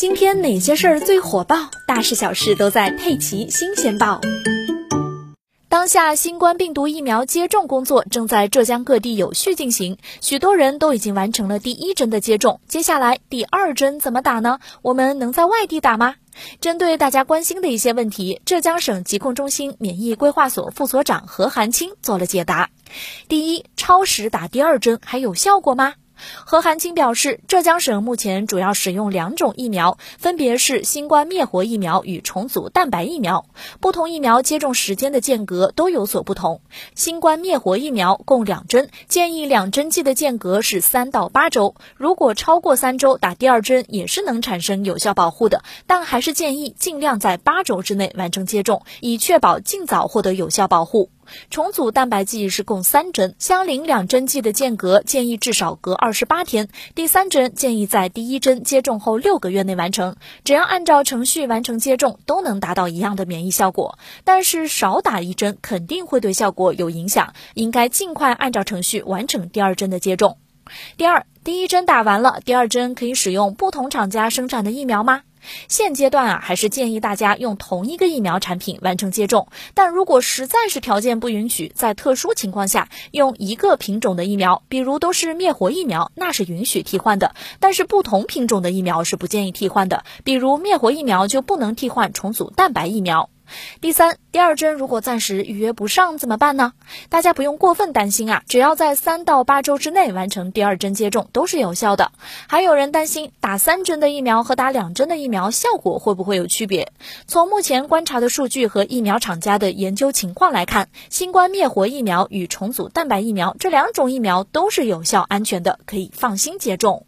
今天哪些事儿最火爆？大事小事都在《佩奇新鲜报》。当下新冠病毒疫苗接种工作正在浙江各地有序进行，许多人都已经完成了第一针的接种。接下来第二针怎么打呢？我们能在外地打吗？针对大家关心的一些问题，浙江省疾控中心免疫规划所副所长何寒清做了解答。第一，超时打第二针还有效果吗？何寒清表示，浙江省目前主要使用两种疫苗，分别是新冠灭活疫苗与重组蛋白疫苗。不同疫苗接种时间的间隔都有所不同。新冠灭活疫苗共两针，建议两针剂的间隔是三到八周。如果超过三周打第二针也是能产生有效保护的，但还是建议尽量在八周之内完成接种，以确保尽早获得有效保护。重组蛋白剂是共三针，相邻两针剂的间隔建议至少隔二十八天。第三针建议在第一针接种后六个月内完成。只要按照程序完成接种，都能达到一样的免疫效果。但是少打一针肯定会对效果有影响，应该尽快按照程序完成第二针的接种。第二，第一针打完了，第二针可以使用不同厂家生产的疫苗吗？现阶段啊，还是建议大家用同一个疫苗产品完成接种。但如果实在是条件不允许，在特殊情况下用一个品种的疫苗，比如都是灭活疫苗，那是允许替换的。但是不同品种的疫苗是不建议替换的，比如灭活疫苗就不能替换重组蛋白疫苗。第三，第二针如果暂时预约不上怎么办呢？大家不用过分担心啊，只要在三到八周之内完成第二针接种都是有效的。还有人担心打三针的疫苗和打两针的疫苗效果会不会有区别？从目前观察的数据和疫苗厂家的研究情况来看，新冠灭活疫苗与重组蛋白疫苗这两种疫苗都是有效安全的，可以放心接种。